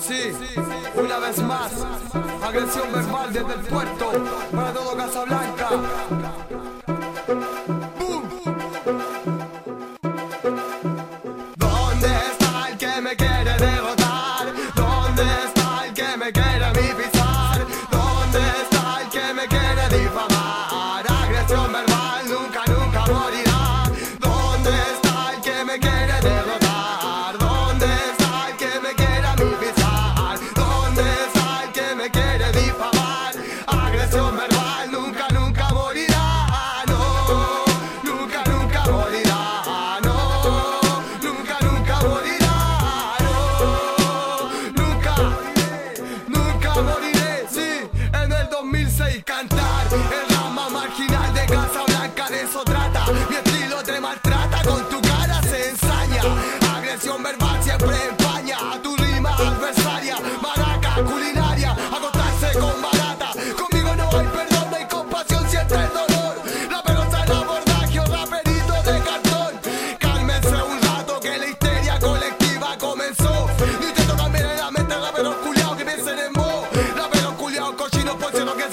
Sí, una vez más, agresión verbal desde el puerto para todo Casablanca. ¿Dónde está el que me quiere de maltrata, con tu cara se ensaña. Agresión verbal siempre empaña a tu rima adversaria. Maraca culinaria, acostarse con barata. Conmigo no hay perdón, no hay compasión, siempre el dolor. La pelota en abordaje, raperito de cartón. Cálmense un rato que la histeria colectiva comenzó. Ni te tocan mirar la mente, raperos culiados que piensen en vos. La Raperos culiados cochinos, por cierto que